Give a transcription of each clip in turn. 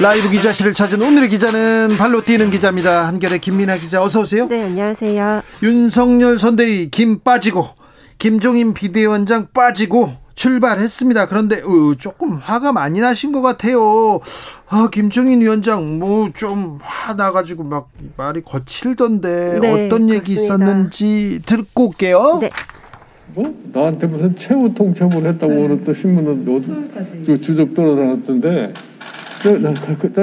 라이브 기자실을 찾은 오늘의 기자는 발로 뛰는 기자입니다. 한결의 김민아 기자 어서 오세요. 네, 안녕하세요. 윤석열 선대위 김 빠지고 김종인 비대위원장 빠지고 출발했습니다. 그런데 어, 조금 화가 많이 나신 것 같아요. 아, 김종인 위원장 뭐 좀 화 나가지고 막 말이 거칠던데 네, 어떤 얘기 그렇습니다. 있었는지 듣고 올게요. 네. 뭐 나한테 무슨 최후 통첩을 했다고 네. 그랬던 신문은 어디 주접 돌아다녔던데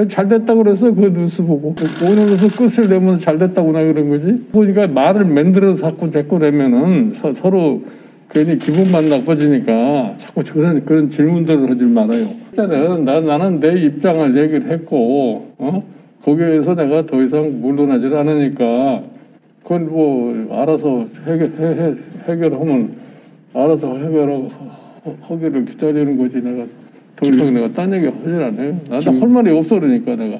잘 됐다 그래서 그 뉴스 보고 오늘로서 끝을 내면 잘 됐다고나 그런 거지. 보니까 말을 만들어서 자꾸 자꾸 내면은 서, 로 괜히 기분만 나빠지니까 자꾸 그런 그런 질문들을 하지 말아요. 일단은 나, 나는 내 입장을 얘기를 했고 어? 거기에서 내가 더 이상 물러나질 않으니까 그건 뭐 알아서 해결 해, 해결하면 알아서 해결하고 하기를 기다리는 거지 내가 더 이상 내가 딴 얘기 안 해요. 나한테 할 말이 없어 그러니까 내가.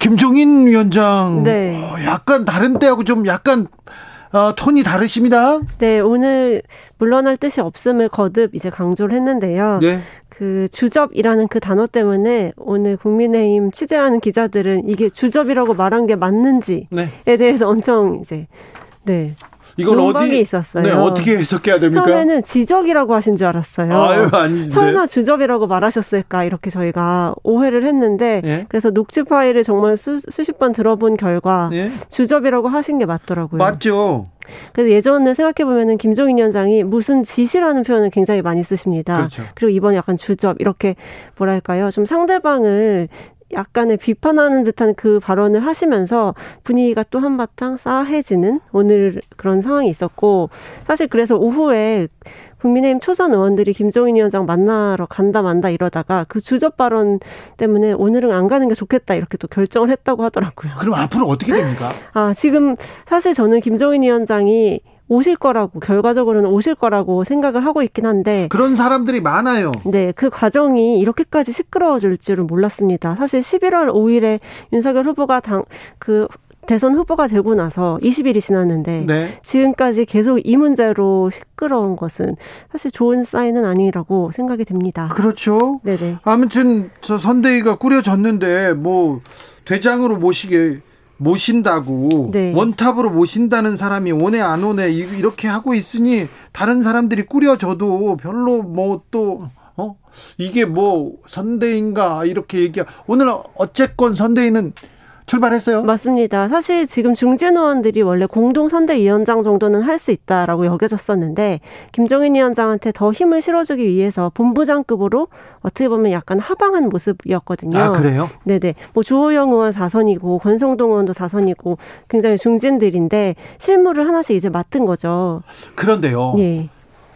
김종인 위원장 네. 어, 약간 다른 때하고 좀 약간 어, 톤이 다르십니다. 네, 오늘 물러날 뜻이 없음을 거듭 이제 강조를 했는데요. 네. 그 주접이라는 그 단어 때문에 오늘 국민의힘 취재하는 기자들은 이게 주접이라고 말한 게 맞는지에 네. 대해서 엄청 이제 네 이건 어디 있었어요. 네, 어떻게 해석해야 됩니까? 처음에는 지적이라고 하신 줄 알았어요. 아유, 아니신데. 설마 주접이라고 말하셨을까 이렇게 저희가 오해를 했는데 예? 그래서 녹취 파일을 정말 수, 수십 번 들어본 결과 예? 주접이라고 하신 게 맞더라고요. 맞죠. 그래서 예전을 생각해 보면은 김종인 위원장이 무슨 지시라는 표현을 굉장히 많이 쓰십니다. 그렇죠. 그리고 이번 약간 주접 이렇게 뭐랄까요 좀 상대방을 약간의 비판하는 듯한 그 발언을 하시면서 분위기가 또 한바탕 싸해지는 오늘 그런 상황이 있었고 사실 그래서 오후에 국민의힘 초선 의원들이 김종인 위원장 만나러 간다 만다 이러다가 그 주접 발언 때문에 오늘은 안 가는 게 좋겠다 이렇게 또 결정을 했다고 하더라고요. 그럼 앞으로 어떻게 됩니까? 아, 지금 사실 저는 김종인 위원장이 오실 거라고 결과적으로는 오실 거라고 생각을 하고 있긴 한데 그런 사람들이 많아요. 네, 그 과정이 이렇게까지 시끄러워질 줄은 몰랐습니다. 사실 11월 5일에 윤석열 후보가 당그 대선 후보가 되고 나서 20일이 지났는데 네. 지금까지 계속 이 문제로 시끄러운 것은 사실 좋은 사인은 아니라고 생각이 됩니다. 그렇죠. 네네. 아무튼 저 선대위가 꾸려졌는데 뭐 대장으로 모시게 모신다고 네. 원탑으로 모신다는 사람이 오네 안 오네 이렇게 하고 있으니 다른 사람들이 꾸려져도 별로 뭐또 어? 이게 뭐 선대인가 이렇게 얘기하 오늘 어쨌건 선대인은 출발했어요? 맞습니다. 사실 지금 중진 의원들이 원래 공동 선대위원장 정도는 할 수 있다라고 여겨졌었는데 김종인 위원장한테 더 힘을 실어주기 위해서 본부장급으로 어떻게 보면 약간 하방한 모습이었거든요. 아 그래요? 네네. 뭐 주호영 의원 4선이고 권성동 의원도 4선이고 굉장히 중진들인데 실무를 하나씩 이제 맡은 거죠. 그런데요. 예.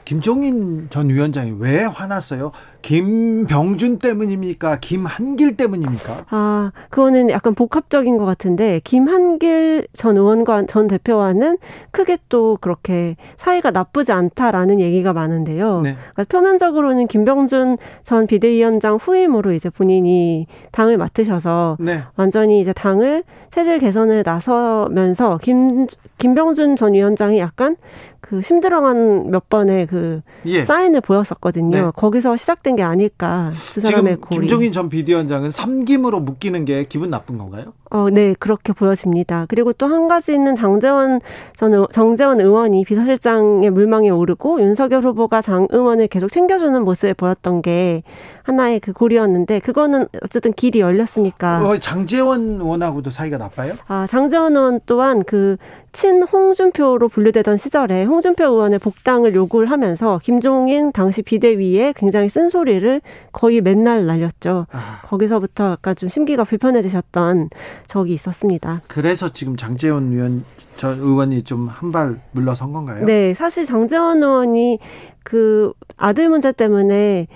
김종인 전 위원장이 왜 화났어요? 김병준 때문입니까? 김한길 때문입니까? 아, 그거는 약간 복합적인 것 같은데 김한길 전 의원과 전 대표와는 크게 또 그렇게 사이가 나쁘지 않다라는 얘기가 많은데요. 네. 그러니까 표면적으로는 김병준 전 비대위원장 후임으로 이제 본인이 당을 맡으셔서 네. 완전히 이제 당을 체질 개선에 나서면서 김 김병준 전 위원장이 약간 그 힘들어한 몇 번의 그 예. 사인을 보였었거든요. 네. 거기서 시작된 게 아닐까 두 사람의 지금 고리. 김종인 전 비대위원장은 삼김으로 묶이는 게 기분 나쁜 건가요? 어, 네, 그렇게 보여집니다. 그리고 또 한 가지는 장재원 전 정재원 의원이 비서실장의 물망에 오르고 윤석열 후보가 장 의원을 계속 챙겨주는 모습을 보였던 게 하나의 그 고리였는데 그거는 어쨌든 길이 열렸으니까. 어, 장재원 의원하고도 사이가 나빠요? 아, 장재원 의원 또한 그 친홍준표로 분류되던 시절에 홍준표 의원의 복당을 요구를 하면서 김종인 당시 비대위에 굉장히 쓴소리를 거의 맨날 날렸죠. 아. 거기서부터 약간 좀 심기가 불편해지셨던 적이 있었습니다. 그래서 지금 장재원 의원 전 의원이 좀 한 발 물러선 건가요? 네, 사실 장재원 의원이 그 아들 문제 때문에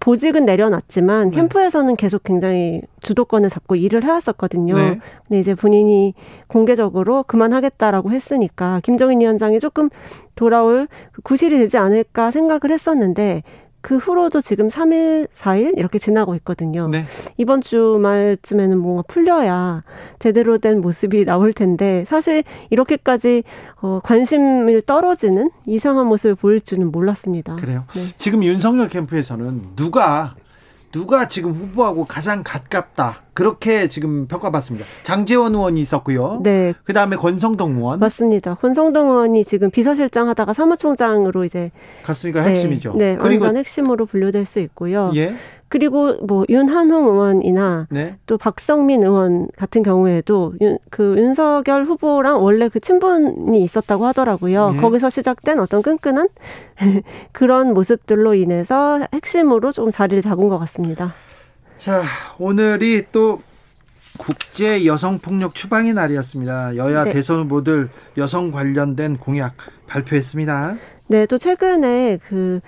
보직은 내려놨지만 네. 캠프에서는 계속 굉장히 주도권을 잡고 일을 해왔었거든요. 네. 근데 이제 본인이 공개적으로 그만하겠다라고 했으니까 김정인 위원장이 조금 돌아올 구실이 되지 않을까 생각을 했었는데 그 후로도 지금 3일, 4일 이렇게 지나고 있거든요. 네. 이번 주말쯤에는 뭔가 풀려야 제대로 된 모습이 나올 텐데 사실 이렇게까지 어, 관심을 떨어지는 이상한 모습을 보일 줄은 몰랐습니다. 그래요. 네. 지금 윤석열 캠프에서는 누가 누가 지금 후보하고 가장 가깝다 그렇게 지금 평가받습니다. 장재원 의원이 있었고요. 네. 그 다음에 권성동 의원. 맞습니다. 권성동 의원이 지금 비서실장 하다가 사무총장으로 이제 갔으니까 핵심이죠. 네, 네 그리고 완전 핵심으로 분류될 수 있고요. 예. 그리고 뭐 윤한홍 의원이나 네. 또 박성민 의원 같은 경우에도 윤, 그 윤석열 후보랑 원래 그 친분이 있었다고 하더라고요. 예. 거기서 시작된 어떤 끈끈한 그런 모습들로 인해서 핵심으로 좀 자리를 잡은 것 같습니다. 자, 오늘이 또 국제 여성 폭력 추방의 날이었습니다. 여야 네. 대선 후보들 여성 관련된 공약 발표했습니다. 네, 또 최근에 그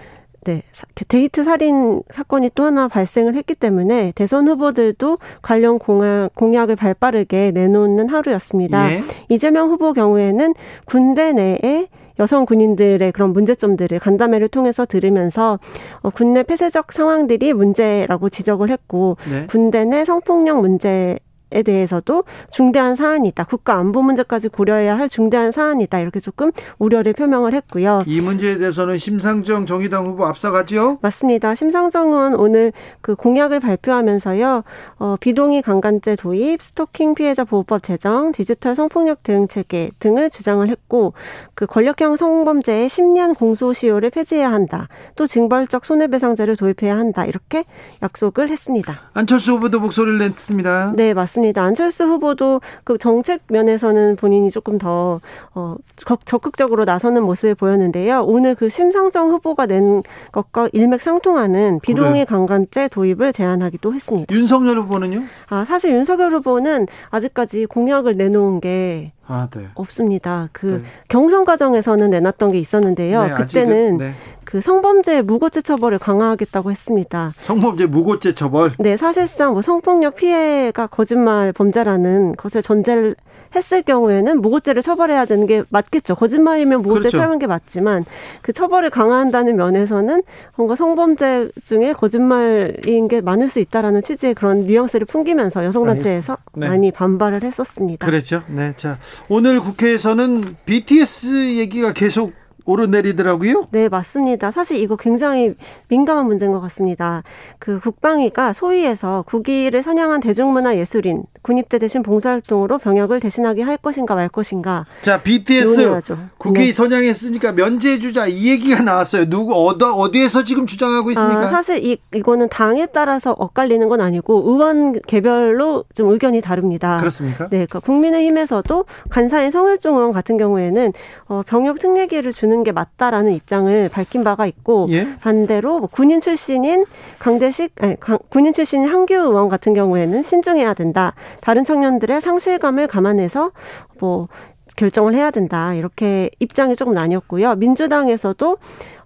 네, 데이트 살인 사건이 또 하나 발생을 했기 때문에 대선 후보들도 관련 공약, 공약을 발빠르게 내놓는 하루였습니다. 예. 이재명 후보 경우에는 군대 내에 여성 군인들의 그런 문제점들을 간담회를 통해서 들으면서 어, 군내 폐쇄적 상황들이 문제라고 지적을 했고 네. 군대 내 성폭력 문제 에 대해서도 중대한 사안이 있다. 국가 안보 문제까지 고려해야 할 중대한 사안이 있다. 이렇게 조금 우려를 표명을 했고요. 이 문제에 대해서는 심상정 정의당 후보 앞서가죠? 맞습니다. 심상정 의원 오늘 그 공약을 발표하면서요. 어, 비동의 강간죄 도입, 스토킹 피해자 보호법 제정, 디지털 성폭력 대응 체계 등을 주장을 했고 그 권력형 성범죄의 10년 공소시효를 폐지해야 한다. 또 징벌적 손해배상제를 도입해야 한다. 이렇게 약속을 했습니다. 안철수 후보도 목소리를 냈습니다. 네, 맞습니다. 맞습니다. 안철수 후보도 그 정책 면에서는 본인이 조금 더 어, 적극적으로 나서는 모습을 보였는데요. 오늘 그 심상정 후보가 낸 것과 일맥상통하는 비동의 강간죄 도입을 제안하기도 했습니다. 윤석열 후보는요? 아 사실 윤석열 후보는 아직까지 공약을 내놓은 게 아, 네. 없습니다. 그 네. 경선 과정에서는 내놨던 게 있었는데요. 네, 그때는 네. 그 성범죄 무고죄 처벌을 강화하겠다고 했습니다. 성범죄 무고죄 처벌? 네, 사실상 뭐 성폭력 피해가 거짓말 범죄라는 것을 전제를 했을 경우에는 무고죄를 처벌해야 되는 게 맞겠죠. 거짓말이면 무고죄 그렇죠. 게 맞지만 그 처벌을 강화한다는 면에서는 뭔가 성범죄 중에 거짓말인 게 많을 수 있다라는 취지의 그런 뉘앙스를 풍기면서 여성단체에서 네. 많이 반발을 했었습니다. 그렇죠. 네, 자 오늘 국회에서는 BTS 얘기가 계속 오르내리더라고요? 네, 맞습니다. 사실 이거 굉장히 민감한 문제인 것 같습니다. 그 국방위가 소위에서 국위를 선양한 대중문화 예술인 군입대 대신 봉사활동으로 병역을 대신하게 할 것인가 말 것인가. 자, BTS 국위 네. 선양했으니까 면제해주자 이 얘기가 나왔어요. 누구 어디 어디에서 지금 주장하고 있습니까? 아, 사실 이 이거는 당에 따라서 엇갈리는 건 아니고 의원 개별로 좀 의견이 다릅니다. 그렇습니까? 네, 그러니까 국민의힘에서도 간사인 성일종 의원 같은 경우에는 어, 병역 특례기를 주는 하는 게 맞다라는 입장을 밝힌 바가 있고 예? 반대로 뭐 군인 출신인 강대식 아니, 강, 군인 출신인 한규 의원 같은 경우에는 신중해야 된다. 다른 청년들의 상실감을 감안해서 뭐 결정을 해야 된다. 이렇게 입장이 조금 나뉘었고요. 민주당에서도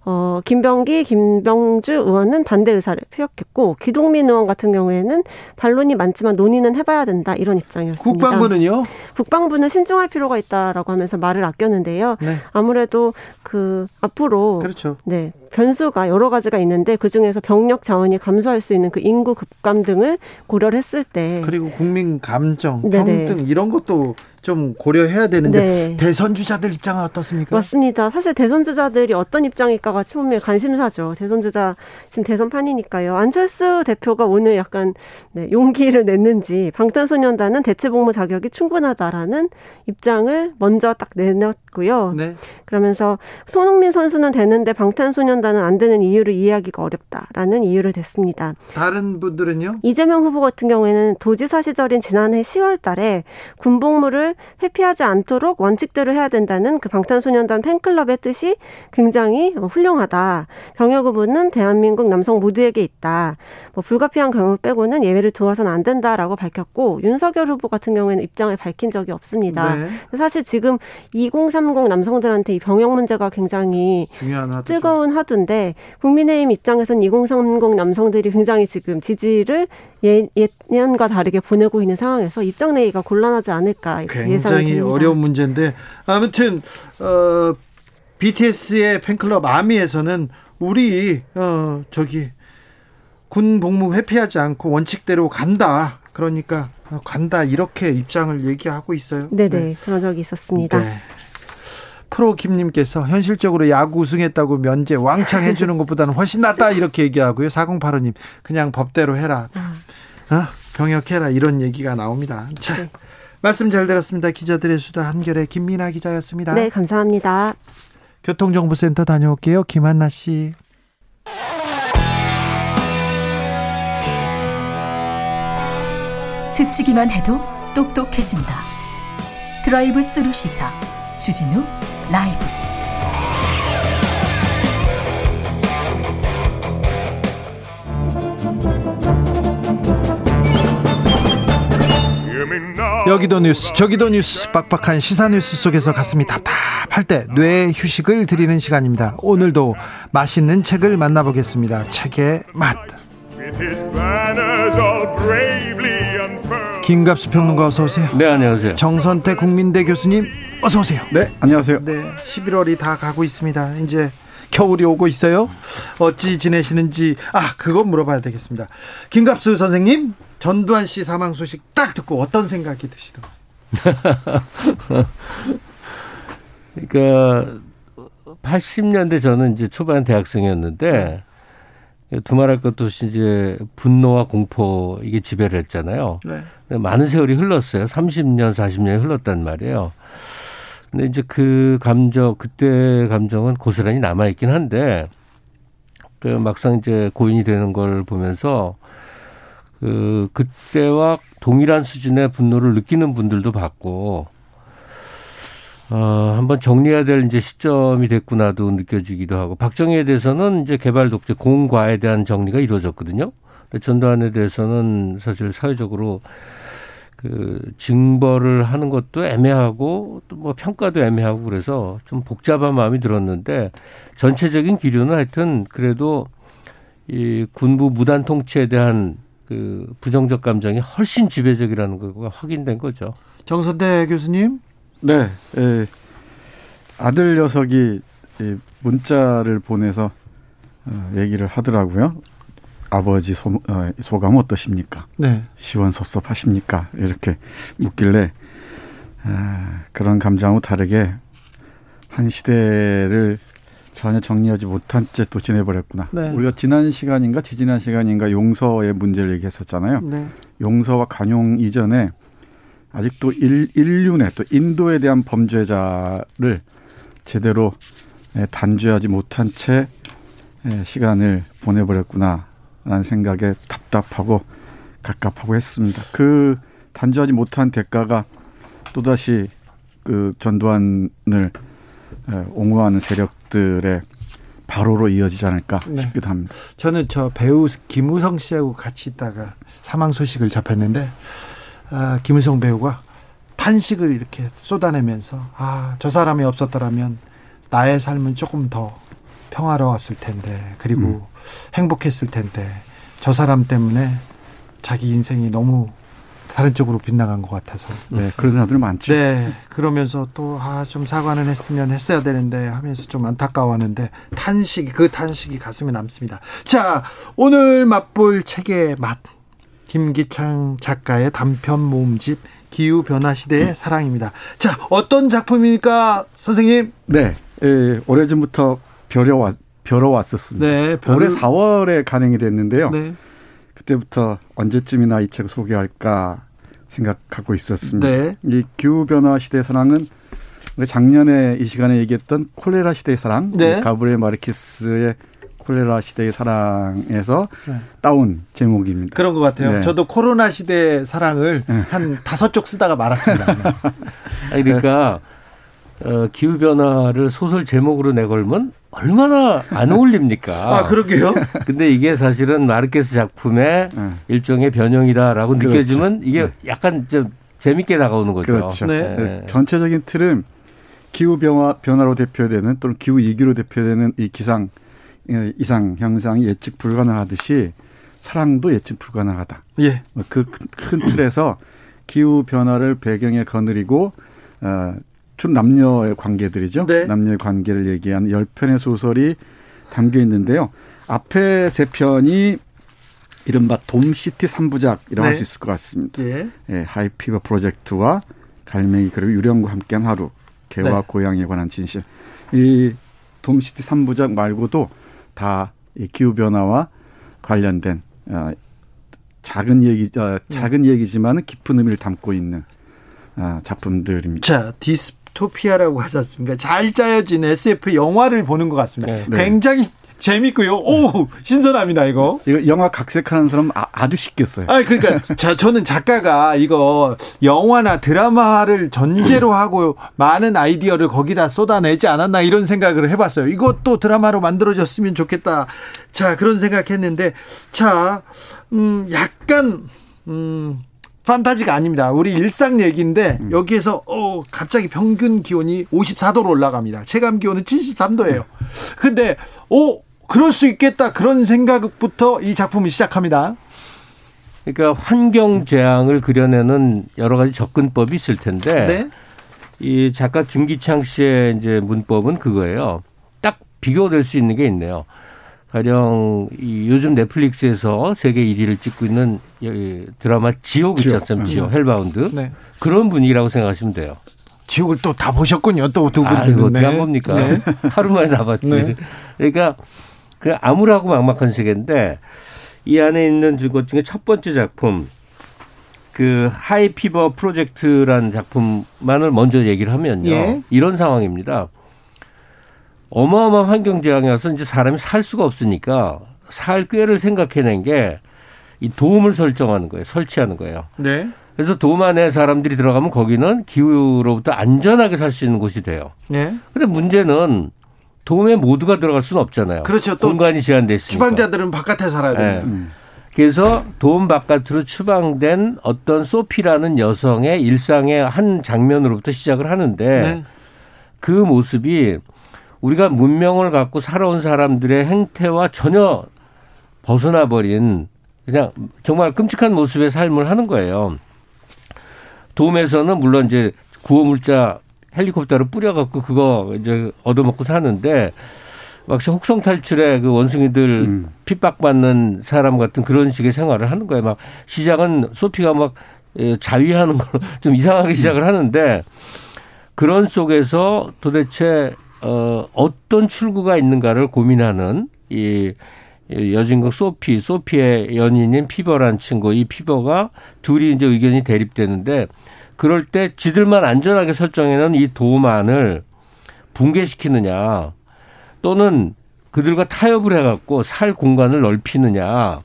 어, 김병기, 김병주 의원은 반대 의사를 표했고 기동민 의원 같은 경우에는 반론이 많지만 논의는 해봐야 된다 이런 입장이었습니다. 국방부는요? 국방부는 신중할 필요가 있다라고 하면서 말을 아꼈는데요. 네. 아무래도 그 앞으로 그렇죠. 네 변수가 여러 가지가 있는데 그 중에서 병력 자원이 감소할 수 있는 그 인구 급감 등을 고려를 했을 때 그리고 국민 감정, 네네. 평등 이런 것도 좀 고려해야 되는데 네. 대선 주자들 입장은 어떻습니까? 맞습니다. 사실 대선 주자들이 어떤 입장일까가 처음에 관심사죠. 대선 주자 지금 대선판이니까요. 안철수 대표가 오늘 약간 네, 용기를 냈는지 방탄소년단은 대체 복무 자격이 충분하다라는 입장을 먼저 딱 내놨 고요. 네. 그러면서 손흥민 선수는 되는데 방탄소년단은 안 되는 이유를 이해하기가 어렵다라는 이유를 댔습니다. 다른 분들은요? 이재명 후보 같은 경우에는 도지사 시절인 지난해 10월 달에 군복무를 회피하지 않도록 원칙대로 해야 된다는 그 방탄소년단 팬클럽의 뜻이 굉장히 훌륭하다. 병역 의무는 대한민국 남성 모두에게 있다. 뭐 불가피한 경우 빼고는 예외를 두어서는 안 된다라고 밝혔고 윤석열 후보 같은 경우에는 입장을 밝힌 적이 없습니다. 네. 사실 지금 2030 남성들한테 이 병역 문제가 굉장히 중요한 뜨거운 하두인데 국민의힘 입장에서는 2030 남성들이 굉장히 지금 지지를 예, 예년과 다르게 보내고 있는 상황에서 입장 내기가 곤란하지 않을까 굉장히 어려운 문제인데 아무튼 어, BTS의 팬클럽 아미에서는 우리 어, 저기 군 복무 회피하지 않고 원칙대로 간다. 그러니까 간다 이렇게 입장을 얘기하고 있어요. 네네 네. 그런 적이 있었습니다. 네. 프로 김님께서 현실적으로 야구 우승했다고 면제 왕창 해주는 것보다는 훨씬 낫다 이렇게 얘기하고요. 4085님 그냥 법대로 해라. 아. 어? 병역해라 이런 얘기가 나옵니다. 자 네. 말씀 잘 들었습니다. 기자들의 수다 한결의 김민아 기자였습니다. 네 감사합니다. 교통정보센터 다녀올게요. 김한나 씨. 스치기만 해도 똑똑해진다. 드라이브 스루 시사 주진우 라이브. 여기도 뉴스 저기도 뉴스. 빡빡한 시사 뉴스 속에서 가슴이 답답할 때 뇌 휴식을 드리는 시간입니다. 오늘도 맛있는 책을 만나보겠습니다. 책의 맛 김갑수 평론가 어서 오세요 네 안녕하세요 정선태 국민대 교수님 어서 오세요. 네, 안녕하세요. 네, 11월이 다 가고 있습니다. 이제 겨울이 오고 있어요. 어찌 지내시는지 아 그거 물어봐야 되겠습니다. 김갑수 선생님 전두환 씨 사망 소식 딱 듣고 어떤 생각이 드시던가요? 그러니까 80년대 저는 이제 초반 대학생이었는데 두말할 것도 없이 이제 분노와 공포 이게 지배를 했잖아요. 네. 많은 세월이 흘렀어요. 30년, 40년이 흘렀단 말이에요. 근데 이제 그 감정, 그때 감정은 고스란히 남아있긴 한데, 그 막상 이제 고인이 되는 걸 보면서, 그, 그때와 동일한 수준의 분노를 느끼는 분들도 봤고, 어, 한번 정리해야 될 이제 시점이 됐구나도 느껴지기도 하고, 박정희에 대해서는 이제 개발 독재 공과에 대한 정리가 이루어졌거든요. 전두환에 대해서는 사실 사회적으로 그 징벌을 하는 것도 애매하고 또 뭐 평가도 애매하고 그래서 좀 복잡한 마음이 들었는데 전체적인 기류는 하여튼 그래도 이 군부 무단 통치에 대한 그 부정적 감정이 훨씬 지배적이라는 거가 확인된 거죠. 정선대 교수님. 네. 예. 아들 녀석이 문자를 보내서 어, 얘기를 하더라고요. 아버지 소, 어, 소감 어떠십니까? 네. 시원섭섭하십니까? 이렇게 묻길래 아, 그런 감정하고 다르게 한 시대를 전혀 정리하지 못한 채 또 지내버렸구나. 네. 우리가 지난 시간인가 지지난 시간인가 용서의 문제를 얘기했었잖아요. 네. 용서와 간용 이전에 아직도 일, 인륜의 또 인도에 대한 범죄자를 제대로 예, 단죄하지 못한 채 예, 시간을 보내버렸구나. 라는 생각에 답답하고 갑갑하고 했습니다. 그 단죄하지 못한 대가가 또다시 그 전두환을 옹호하는 세력들의 바로로 이어지지 않을까 네. 싶기도 합니다. 저는 저 배우 김우성 씨하고 같이 있다가 사망 소식을 접했는데 아, 김우성 배우가 탄식을 이렇게 쏟아내면서 아, 저 사람이 없었더라면 나의 삶은 조금 더 평화로웠을 텐데 그리고 음. 행복했을 텐데 저 사람 때문에 자기 인생이 너무 다른 쪽으로 빗나간 것 같아서. 네, 그런 사람들 많죠. 네, 그러면서 또, 아, 좀 사과는 했으면 했어야 되는데 하면서 좀 안타까워하는데, 탄식이, 그 탄식이 가슴에 남습니다. 자, 오늘 맛볼 책의 맛. 김기창 작가의 단편 모음집 기후 변화 시대의 사랑입니다. 자, 어떤 작품입니까, 선생님? 네, 예, 오래전부터 벼려왔 벼러왔었습니다. 네, 별... 올해 4월에 간행이 됐는데요. 네. 그때부터 언제쯤이나 이 책을 소개할까 생각하고 있었습니다. 네. 이 기후 변화 시대의 사랑은 작년에 이 시간에 얘기했던 콜레라 시대의 사랑, 네. 가브리엘 마르키스의 콜레라 시대의 사랑에서 네. 따온 제목입니다. 그런 것 같아요. 네. 저도 코로나 시대의 사랑을 네. 한 다섯 쪽 쓰다가 말았습니다. 그러니까 어, 기후 변화를 소설 제목으로 내걸면 얼마나 안 어울립니까? 아 그러게요. 근데 이게 사실은 마르케스 작품의 네. 일종의 변형이다라고 그렇죠. 느껴지면 이게 네. 약간 좀 재밌게 다가오는 거죠. 그렇죠. 네. 네. 전체적인 틀은 기후 변화 변화로 대표되는 또는 기후 위기로 대표되는 이 기상 예, 이상 현상이 예측 불가능하듯이 사랑도 예측 불가능하다. 예. 뭐 그큰 틀에서 기후 변화를 배경에 거느리고 어, 주 남녀의 관계들이죠. 네. 남녀의 관계를 얘기한 열 편의 소설이 담겨 있는데요. 앞에 세 편이 이른바 돔시티 삼부작이라고 네. 할수 있을 것 같습니다. 예. 예, 하이피버 프로젝트와 갈매기 그리고 유령과 함께한 하루, 개와 네. 고양이에 관한 진실. 이 dome city 삼부작 말고도 다 이 기후 변화와 관련된 어, 작은 얘기 어, 작은 얘기지만 깊은 의미를 담고 있는 어, 작품들입니다. 자, 디스토피아라고 하셨습니까? 잘 짜여진 SF 영화를 보는 것 같습니다. 네. 굉장히 재밌고요. 오 신선합니다 이거. 이거 영화 각색하는 사람 아주 쉽게 써요. 아 그러니까 자, 저는 작가가 이거 영화나 드라마를 전제로 하고 많은 아이디어를 거기다 쏟아내지 않았나 이런 생각을 해봤어요. 이것도 드라마로 만들어졌으면 좋겠다. 자 그런 생각했는데 자 음, 약간 음. 판타지가 아닙니다. 우리 일상 얘기인데 음. 여기에서 어 갑자기 평균 기온이 54도로 올라갑니다. 체감 기온은 73도예요. 근데 오 그럴 수 있겠다 그런 생각부터 이 작품을 시작합니다. 그러니까 환경 재앙을 그려내는 여러 가지 접근법이 있을 텐데 네? 이 작가 김기창 씨의 이제 문법은 그거예요. 딱 비교될 수 있는 게 있네요. 가령 이 요즘 넷플릭스에서 세계 1위를 찍고 있는 드라마 지옥 있지 않습니까? 지옥, Hellbound. 네. 그런 분위기라고 생각하시면 돼요. 지옥을 또 다 보셨군요. 또 두 분들은. 아, 이거 어떻게 한 겁니까? 네. 하루 만에 다 봤지. 네. 그러니까 그 암울하고 막막한 세계인데 이 안에 있는 것 중에 첫 번째 작품 그 하이피버 프로젝트라는 작품만을 먼저 얘기를 하면요. 예. 이런 상황입니다. 어마어마한 환경 재앙이 와서 이제 사람이 살 수가 없으니까 살 꾀를 생각해낸 게 이 도움을 설정하는 거예요. 설치하는 거예요. 네. 그래서 도움 안에 사람들이 들어가면 거기는 기후로부터 안전하게 살 수 있는 곳이 돼요. 네. 근데 문제는 도움에 모두가 들어갈 수는 없잖아요. 그렇죠. 공간이 제한돼 있으니까. 추방자들은 바깥에 살아야 돼요. 네. 그래서 도움 바깥으로 추방된 어떤 소피라는 여성의 일상의 한 장면으로부터 시작을 하는데 네. 그 모습이 우리가 문명을 갖고 살아온 사람들의 행태와 전혀 벗어나 버린 그냥 정말 끔찍한 모습의 삶을 하는 거예요. 도움에서는 물론 이제 구호물자 헬리콥터를 뿌려갖고 그거 이제 얻어먹고 사는데 막시 혹성 탈출에 그 원숭이들 음. 핍박받는 사람 같은 그런 식의 생활을 하는 거예요. 막 시작은 소피가 막 예, 자위하는 걸 좀 이상하게 시작을 하는데 그런 속에서 도대체 어 어떤 출구가 있는가를 고민하는 이 여주인공 소피, 소피의 연인인 피버란 친구, 이 피버가 둘이 이제 의견이 대립되는데 그럴 때 지들만 안전하게 설정해놓은 이 도만을 붕괴시키느냐 또는 그들과 타협을 해갖고 살 공간을 넓히느냐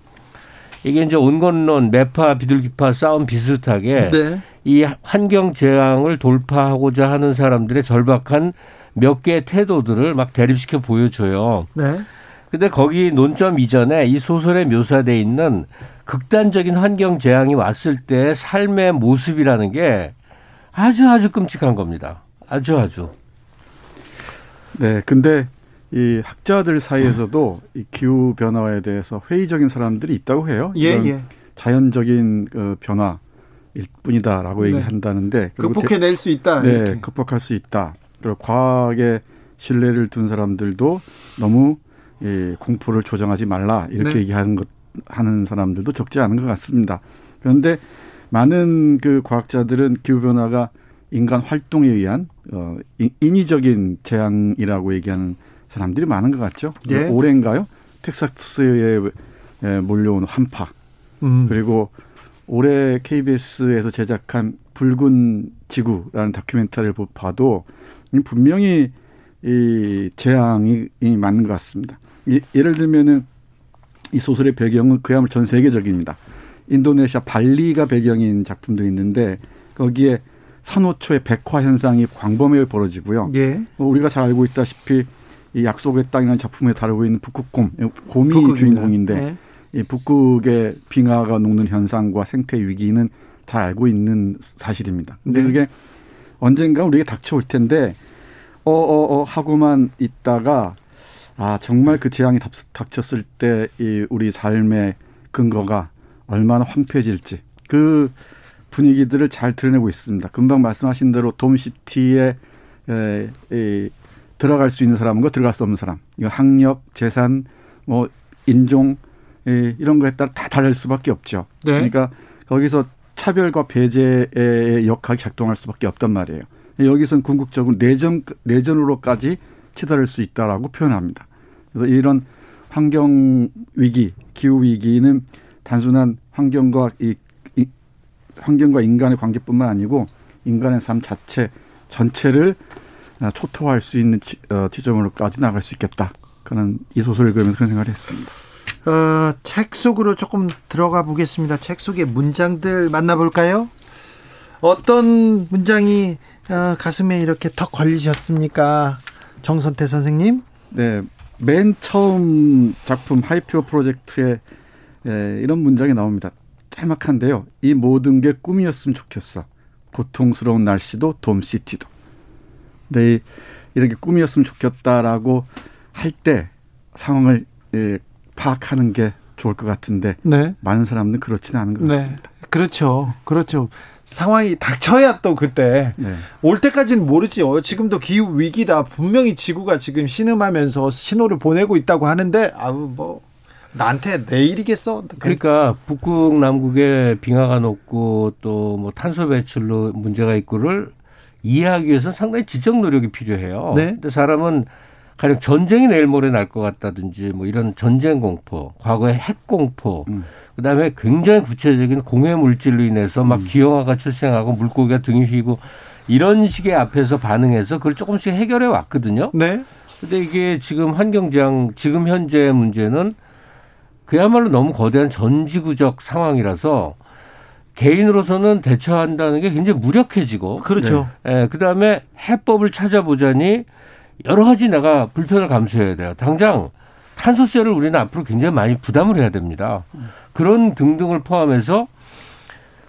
이게 이제 온건론 매파 비둘기파 싸움 비슷하게 네. 이 환경 재앙을 돌파하고자 하는 사람들의 절박한 몇 개의 태도들을 막 대립시켜 보여줘요. 네. 근데 거기 논점 이전에 이 소설에 묘사돼 있는 극단적인 환경 재앙이 왔을 때 삶의 모습이라는 게 아주 아주 끔찍한 겁니다. 아주 아주. 네, 근데 이 학자들 사이에서도 이 기후 변화에 대해서 회의적인 사람들이 있다고 해요. 예, 예. 자연적인 그 변화 일 뿐이다라고 네. 얘기한다는데 극복해낼 수 있다. 네, 이렇게. 극복할 수 있다. 그리고 과학에 신뢰를 둔 사람들도 너무 이 공포를 조정하지 말라 이렇게 네. 얘기하는 것 하는 사람들도 적지 않은 것 같습니다. 그런데 많은 그 과학자들은 기후 변화가 인간 활동에 의한 어 인위적인 재앙이라고 얘기하는 사람들이 많은 것 같죠. 예. 올해인가요? 텍사스에 몰려온 한파 음. 그리고 올해 KBS에서 제작한 붉은 지구라는 다큐멘터리를 봐도 분명히 이 재앙이 맞는 것 같습니다. 예를 들면은 이 소설의 배경은 그야말로 전 세계적입니다. 인도네시아 발리가 배경인 작품도 있는데 거기에 산호초의 백화 현상이 광범위하게 벌어지고요. 예. 뭐 우리가 잘 알고 있다시피 이 약속의 땅이라는 작품에 다루고 있는 북극곰, 곰이 북극입니다. 주인공인데 예. 이 북극의 빙하가 녹는 현상과 생태 위기는 잘 알고 있는 사실입니다. 근데 네. 그게 언젠가 우리에게 닥쳐올 텐데 어어어 어, 어 하고만 있다가 아 정말 그 재앙이 닥쳤을 때 이 우리 삶의 근거가 얼마나 황폐해질지 그 분위기들을 잘 드러내고 있습니다. 금방 말씀하신 대로 돔시티에 에, 에, 들어갈 수 있는 사람과 들어갈 수 없는 사람, 이거 학력, 재산, 뭐 인종 에, 이런 거에 따라 다 다를 수밖에 없죠. 네. 그러니까 거기서 차별과 배제의 역할이 작동할 수밖에 없단 말이에요. 여기서는 궁극적으로 내전 내전으로까지 치달을 수 있다라고 표현합니다. 그래서 이런 환경 위기, 기후 위기는 단순한 환경과 이, 이 환경과 인간의 관계뿐만 아니고 인간의 삶 자체 전체를 초토화할 수 있는 지, 어, 지점으로까지 나갈 수 있겠다. 그는 이 소설을 읽으면서 그런 생각을 했습니다. 어, 책 속으로 조금 들어가 보겠습니다. 책 속의 문장들 만나볼까요? 어떤 문장이 어, 가슴에 이렇게 턱 걸리셨습니까? 정선태 선생님? 네. 맨 처음 작품 하이피오 프로젝트에 예, 이런 문장이 나옵니다. 짤막한데요. 이 모든 게 꿈이었으면 좋겠어. 고통스러운 날씨도 돔시티도. 네, 이렇게 꿈이었으면 좋겠다라고 할 때 상황을 예, 파악하는 게 좋을 것 같은데 네. 많은 사람들은 그렇지는 않은 것 네. 같습니다. 그렇죠. 그렇죠. 상황이 닥쳐야 또 그때 네. 올 때까지는 모르지. 요 지금도 기후 위기다. 분명히 지구가 지금 신음하면서 신호를 보내고 있다고 하는데 아우 뭐 나한테 내일이겠어. 그러니까 북극 남극에 빙하가 높고 또 뭐 탄소 배출로 문제가 있고를 이해하기 위해서 상당히 지적 노력이 필요해요. 네. 근데 사람은 가령 전쟁이 내일 모레 날 것 같다든지 뭐 이런 전쟁 공포, 과거의 핵 공포, 음. 그다음에 굉장히 구체적인 공해 물질로 인해서 막 음. 기형아가 출생하고 물고기가 등이 휘고 이런 식의 앞에서 반응해서 그걸 조금씩 해결해 왔거든요. 네. 근데 이게 지금 환경재앙 지금 현재 문제는 그야말로 너무 거대한 전지구적 상황이라서 개인으로서는 대처한다는 게 굉장히 무력해지고 그렇죠. 네. 예, 그다음에 해법을 찾아보자니 여러 가지 내가 불편을 감수해야 돼요. 당장 탄소세를 우리는 앞으로 굉장히 많이 부담을 해야 됩니다. 그런 등등을 포함해서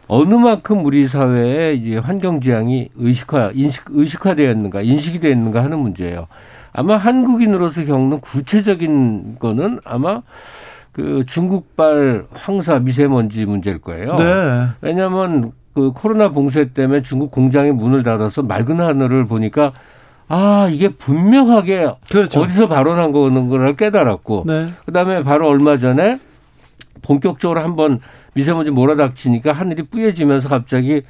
어느 만큼 우리 사회에 이제 환경 지향이 의식화, 인식, 의식화되었는가, 인식이 되었는가 하는 문제예요. 아마 한국인으로서 겪는 구체적인 거는 아마 그 중국발 황사 미세먼지 문제일 거예요. 네. 왜냐하면 그 코로나 봉쇄 때문에 중국 공장이 문을 닫아서 맑은 하늘을 보니까 아 이게 분명하게 그렇죠. 어디서 발원한 거는 걸 깨달았고 네. 그다음에 바로 얼마 전에 본격적으로 한번 미세먼지 몰아닥치니까 하늘이 뿌얘지면서 갑자기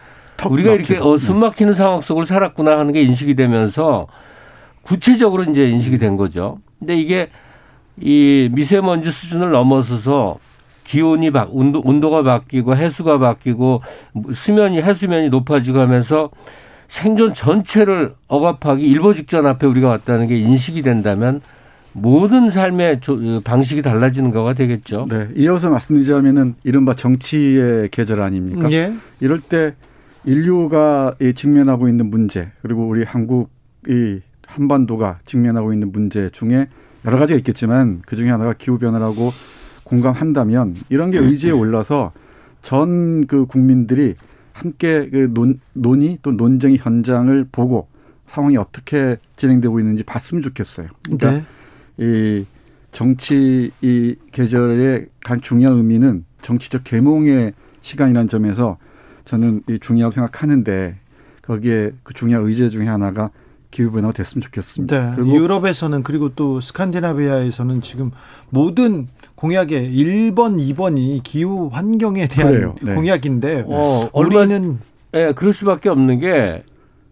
우리가 이렇게 어, 숨 막히는 상황 속을 살았구나 하는 게 인식이 되면서 구체적으로 이제 인식이 된 거죠. 근데 이게 이 미세먼지 수준을 넘어서서 기온이 바, 온도, 온도가 바뀌고 해수가 바뀌고 수면이 해수면이 높아지고 하면서 생존 전체를 억압하기 일보 직전 앞에 우리가 왔다는 게 인식이 된다면 모든 삶의 방식이 달라지는 거가 되겠죠. 네. 이어서 말씀드리자면은 이른바 정치의 계절 아닙니까? 예. 이럴 때 인류가 직면하고 있는 문제 그리고 우리 한국이 한반도가 직면하고 있는 문제 중에 여러 가지가 있겠지만 그 중에 하나가 기후 변화라고 공감한다면 이런 게 의지에 올라서 전 그 국민들이 함께 그 논, 논의 또 논쟁의 현장을 보고 상황이 어떻게 진행되고 있는지 봤으면 좋겠어요. 그러니까 네. 이 정치 이 계절의 간 중요한 의미는 정치적 계몽의 시간이라는 점에서 저는 이 중요하다고 생각하는데 거기에 그 중요한 의제 중에 하나가 기후 변화가 됐으면 좋겠습니다. 네. 그리고 유럽에서는 그리고 또 스칸디나비아에서는 지금 모든 공약의 1번, 2번이 기후 환경에 대한 네. 공약인데 어, 우리는 예, 네, 그럴 수밖에 없는 게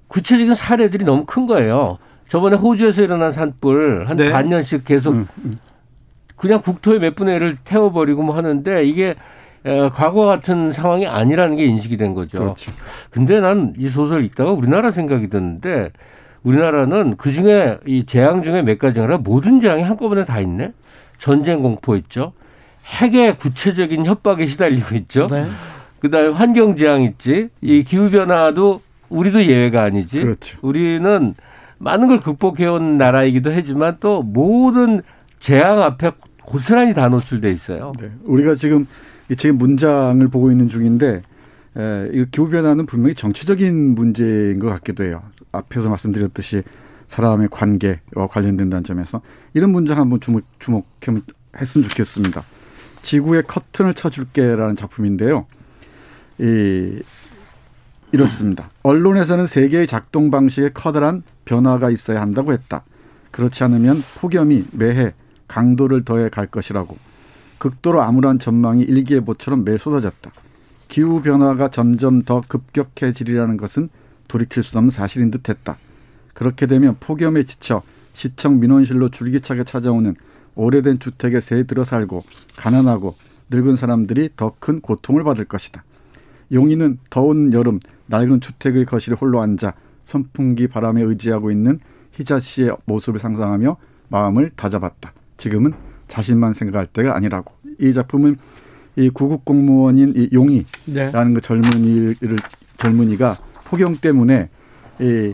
구체적인 사례들이 너무 큰 거예요. 저번에 호주에서 일어난 산불 한 네. 반년씩 계속 음, 음. 그냥 국토의 몇 분의 1을 태워버리고 뭐 하는데 이게 에, 과거 같은 상황이 아니라는 게 인식이 된 거죠. 그렇죠. 근데 난 이 소설 읽다가 우리나라 생각이 드는데 우리나라는 그 중에 이 재앙 중에 몇 가지가 아니라 모든 재앙이 한꺼번에 다 있네. 전쟁 공포 있죠. 핵의 구체적인 협박에 시달리고 있죠. 네. 그다음에 환경 재앙 있지. 이 기후 변화도 우리도 예외가 아니지. 그렇죠. 우리는 많은 걸 극복해온 나라이기도 하지만 또 모든 재앙 앞에 고스란히 다 노출돼 있어요. 네. 우리가 지금 지금 문장을 보고 있는 중인데 에, 이 기후 변화는 분명히 정치적인 문제인 것 같기도 해요. 앞에서 말씀드렸듯이 사람의 관계와 관련된다는 점에서 이런 문장 한번 주목 주목했으면 좋겠습니다. 지구의 커튼을 쳐줄게라는 작품인데요. 이 이렇습니다. 언론에서는 세계의 작동 방식에 커다란 변화가 있어야 한다고 했다. 그렇지 않으면 폭염이 매해 강도를 더해 갈 것이라고. 극도로 암울한 전망이 일기예보처럼 매일 쏟아졌다. 기후 변화가 점점 더 급격해지리라는 것은 돌이킬 수 없는 사실인 듯했다. 그렇게 되면 폭염에 지쳐 시청 민원실로 줄기차게 찾아오는 오래된 주택에 새 들어 살고 가난하고 늙은 사람들이 더 큰 고통을 받을 것이다. 용인은 더운 여름 낡은 주택의 거실에 홀로 앉아 선풍기 바람에 의지하고 있는 희자 씨의 모습을 상상하며 마음을 다잡았다. 지금은 자신만 생각할 때가 아니라고. 이 작품은 이 구급 공무원인 이 용이라는 네. 그 젊은이를 젊은이가 폭염 때문에 이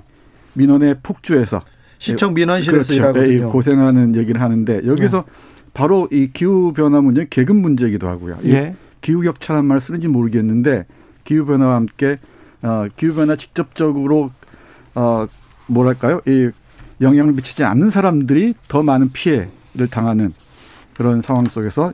민원의 폭주해서 시청 민원실에서 그렇죠. 일하거든요. 고생하는 얘기를 하는데 여기서 네. 바로 이 기후 변화 문제는 계급 문제이기도 하고요. 예. 기후 격차란 말 쓰는지 모르겠는데 기후 변화와 함께 어, 기후 변화 직접적으로 어, 뭐랄까요? 이 영향을 미치지 않는 사람들이 더 많은 피해를 당하는 그런 상황 속에서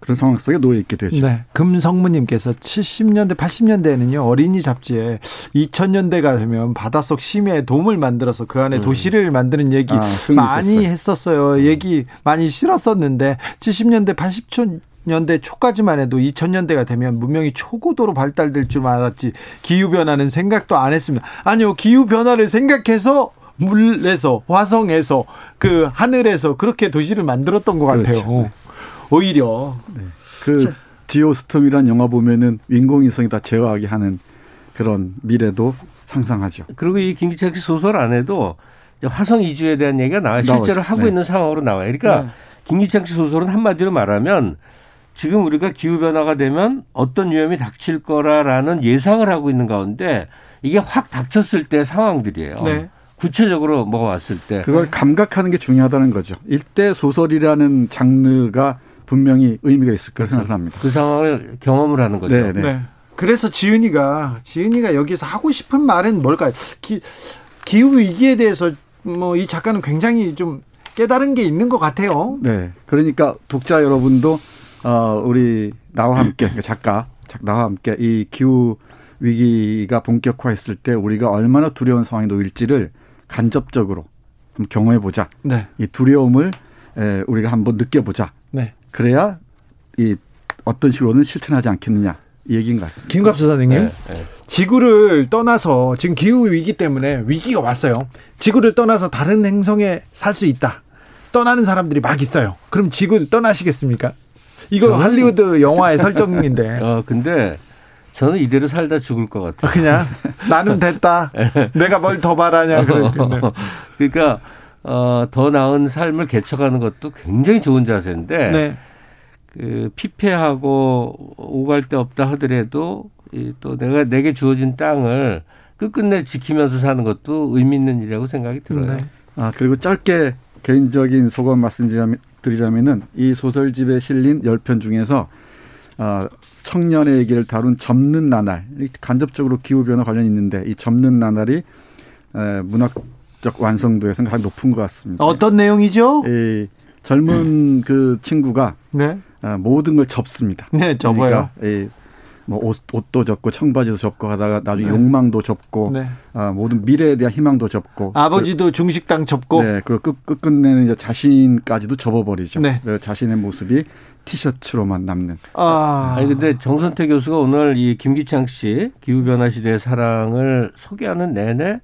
그런 상황 속에 놓여 있게 되죠. 네. 금성무님께서 70년대, 80년대에는요, 어린이 잡지에 2000년대가 되면 바닷속 심해에 돔을 만들어서 그 안에 음. 도시를 만드는 얘기 아, 많이 했었어요. 음. 얘기 많이 실었었는데 70년대, 80초 년대 초까지만 해도 2000년대가 되면 문명이 초고도로 발달될 줄 알았지 기후 변화는 생각도 안 했습니다. 아니요, 기후 변화를 생각해서 물에서 화성에서 그 하늘에서 그렇게 도시를 만들었던 것 같아요. 그렇죠. 오히려 네. 그 디오스톰이란 영화 보면은 인공위성이 다 제어하게 하는 그런 미래도 상상하죠. 그리고 이 김기철 씨 소설 안에도 화성 이주에 대한 얘기가 나와요. 실제로 나오죠. 하고 네. 있는 상황으로 나와요. 그러니까 네. 김기창 씨 소설은 한마디로 말하면 지금 우리가 기후 변화가 되면 어떤 위험이 닥칠 거라라는 예상을 하고 있는 가운데 이게 확 닥쳤을 때 상황들이에요. 네. 구체적으로 뭐가 왔을 때 그걸 감각하는 게 중요하다는 거죠. 일대 소설이라는 장르가 분명히 의미가 있을 거라 생각합니다. 그 상황을 경험을 하는 거죠. 네, 네. 네. 그래서 지은이가 지은이가 여기서 하고 싶은 말은 뭘까요? 기, 기후 위기에 대해서 뭐 이 작가는 굉장히 좀 깨달은 게 있는 것 같아요. 네. 그러니까 독자 여러분도 어 우리 나와 함께 그 작가 나와 함께 이 기후 위기가 본격화했을 때 우리가 얼마나 두려운 상황에 놓일지를 간접적으로 한번 경험해 보자. 네. 이 두려움을 에, 우리가 한번 느껴보자. 네. 그래야 이 어떤 식으로는 실천하지 않겠느냐 이 얘기인 것 같습니다. 김갑수 선생님, 네, 네. 지구를 떠나서 지금 기후 위기 때문에 위기가 왔어요. 지구를 떠나서 다른 행성에 살 수 있다. 떠나는 사람들이 막 있어요. 그럼 지구 떠나시겠습니까? 이거. 할리우드 영화의 설정인데. 어, 근데 저는 이대로 살다 죽을 것 같아요. 그냥 나는 됐다. 내가 뭘 더 바라냐. 그러니까 어, 더 나은 삶을 개척하는 것도 굉장히 좋은 자세인데 네. 그 피폐하고 오갈 데 없다 하더라도 이 또 내가 내게 주어진 땅을 끝끝내 지키면서 사는 것도 의미 있는 일이라고 생각이 들어요. 네. 아 그리고 짧게 개인적인 소감 말씀드리자면 은 이 소설집에 실린 열 편 중에서 아 청년의 얘기를 다룬 접는 나날 간접적으로 기후 변화 관련이 있는데 이 접는 나날이 문학 적 완성도에서는 가장 높은 것 같습니다. 어떤 내용이죠? 이 젊은 그 친구가 네. 아, 모든 걸 접습니다. 네, 접어요. 그러니까 이 뭐 옷, 옷도 접고 청바지도 접고 하다가 나중에 네. 욕망도 접고 네. 아, 모든 미래에 대한 희망도 접고 아버지도 그, 중식당 접고 네, 그리고 끝, 끝 끝내는 이제 자신까지도 접어버리죠. 네. 자신의 모습이 티셔츠로만 남는. 아. 아니 근데 정선태 교수가 오늘 이 김기창 씨 기후 변화 시대의 사랑을 소개하는 내내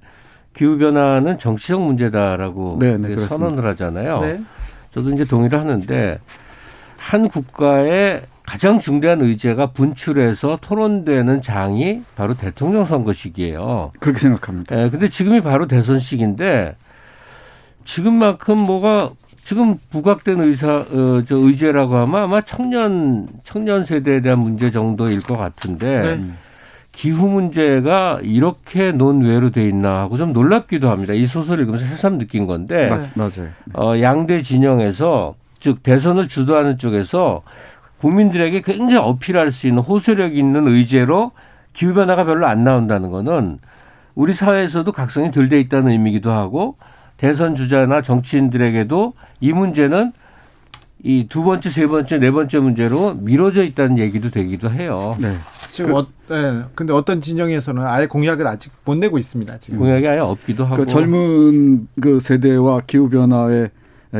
기후 변화는 정치적 문제다라고 네, 네, 선언을 하잖아요. 네. 저도 이제 동의를 하는데 한 국가의 가장 중대한 의제가 분출해서 토론되는 장이 바로 대통령 선거식이에요. 그렇게 생각합니다. 예, 근데 지금이 바로 대선 시기인데 지금만큼 뭐가 지금 부각된 의사 어, 저 의제라고 하면 아마 청년 청년 세대에 대한 문제 정도일 것 같은데 네. 기후 문제가 이렇게 논외로 돼 있나 하고 좀 놀랍기도 합니다. 이 소설을 읽으면서 새삼 느낀 건데 맞, 맞아요. 어, 양대 진영에서 즉 대선을 주도하는 쪽에서 국민들에게 굉장히 어필할 수 있는 호소력 있는 의제로 기후 변화가 별로 안 나온다는 거는 우리 사회에서도 각성이 덜 돼 있다는 의미기도 하고 대선 주자나 정치인들에게도 이 문제는 이 두 번째, 세 번째, 네 번째 문제로 미뤄져 있다는 얘기도 되기도 해요. 네. 지금 그, 어, 네. 근데 어떤 진영에서는 아예 공약을 아직 못 내고 있습니다. 지금 공약이 아예 없기도 하고. 그 젊은 그 세대와 기후 변화의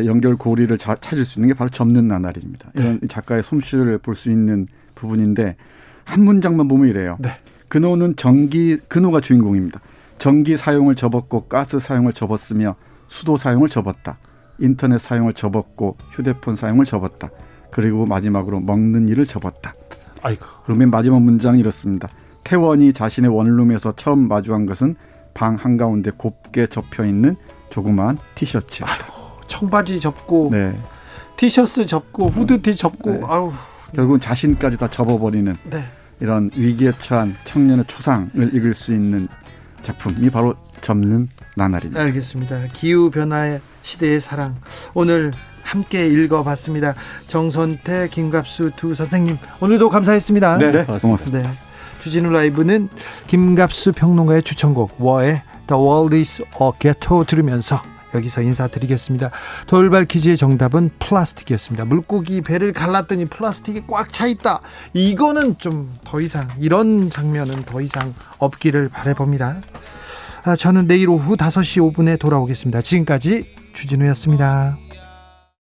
연결 고리를 자, 찾을 수 있는 게 바로 접는 나날입니다. 이런 네. 작가의 솜씨를 볼 수 있는 부분인데 한 문장만 보면 이래요. 네. 근호는 전기 근호가 주인공입니다. 전기 사용을 접었고 가스 사용을 접었으며 수도 사용을 접었다. 인터넷 사용을 접었고 휴대폰 사용을 접었다. 그리고 마지막으로 먹는 일을 접었다. 아이고. 그러면 마지막 문장이 이렇습니다. 태원이 자신의 원룸에서 처음 마주한 것은 방 한가운데 곱게 접혀 있는 조그마한 티셔츠. 아이고, 청바지 접고 네. 티셔츠 접고 후드티 접고 네. 아우 결국은 자신까지 다 접어버리는 네. 이런 위기에 처한 청년의 초상을 읽을 수 있는 작품이 바로 접는 나날입니다. 알겠습니다. 기후 변화의 시대의 사랑 오늘 함께 읽어봤습니다. 정선태, 김갑수 두 선생님 오늘도 감사했습니다. 네, 네 고맙습니다. 네. 주진우 라이브는 김갑수 평론가의 추천곡 워의 The World is a Ghetto 들으면서 여기서 인사드리겠습니다. 돌발 퀴즈의 정답은 플라스틱이었습니다. 물고기 배를 갈랐더니 플라스틱이 꽉 차 있다. 이거는 좀 더 이상 이런 장면은 더 이상 없기를 바래봅니다. 아, 저는 내일 오후 5시 5분에 돌아오겠습니다. 지금까지 주진우였습니다.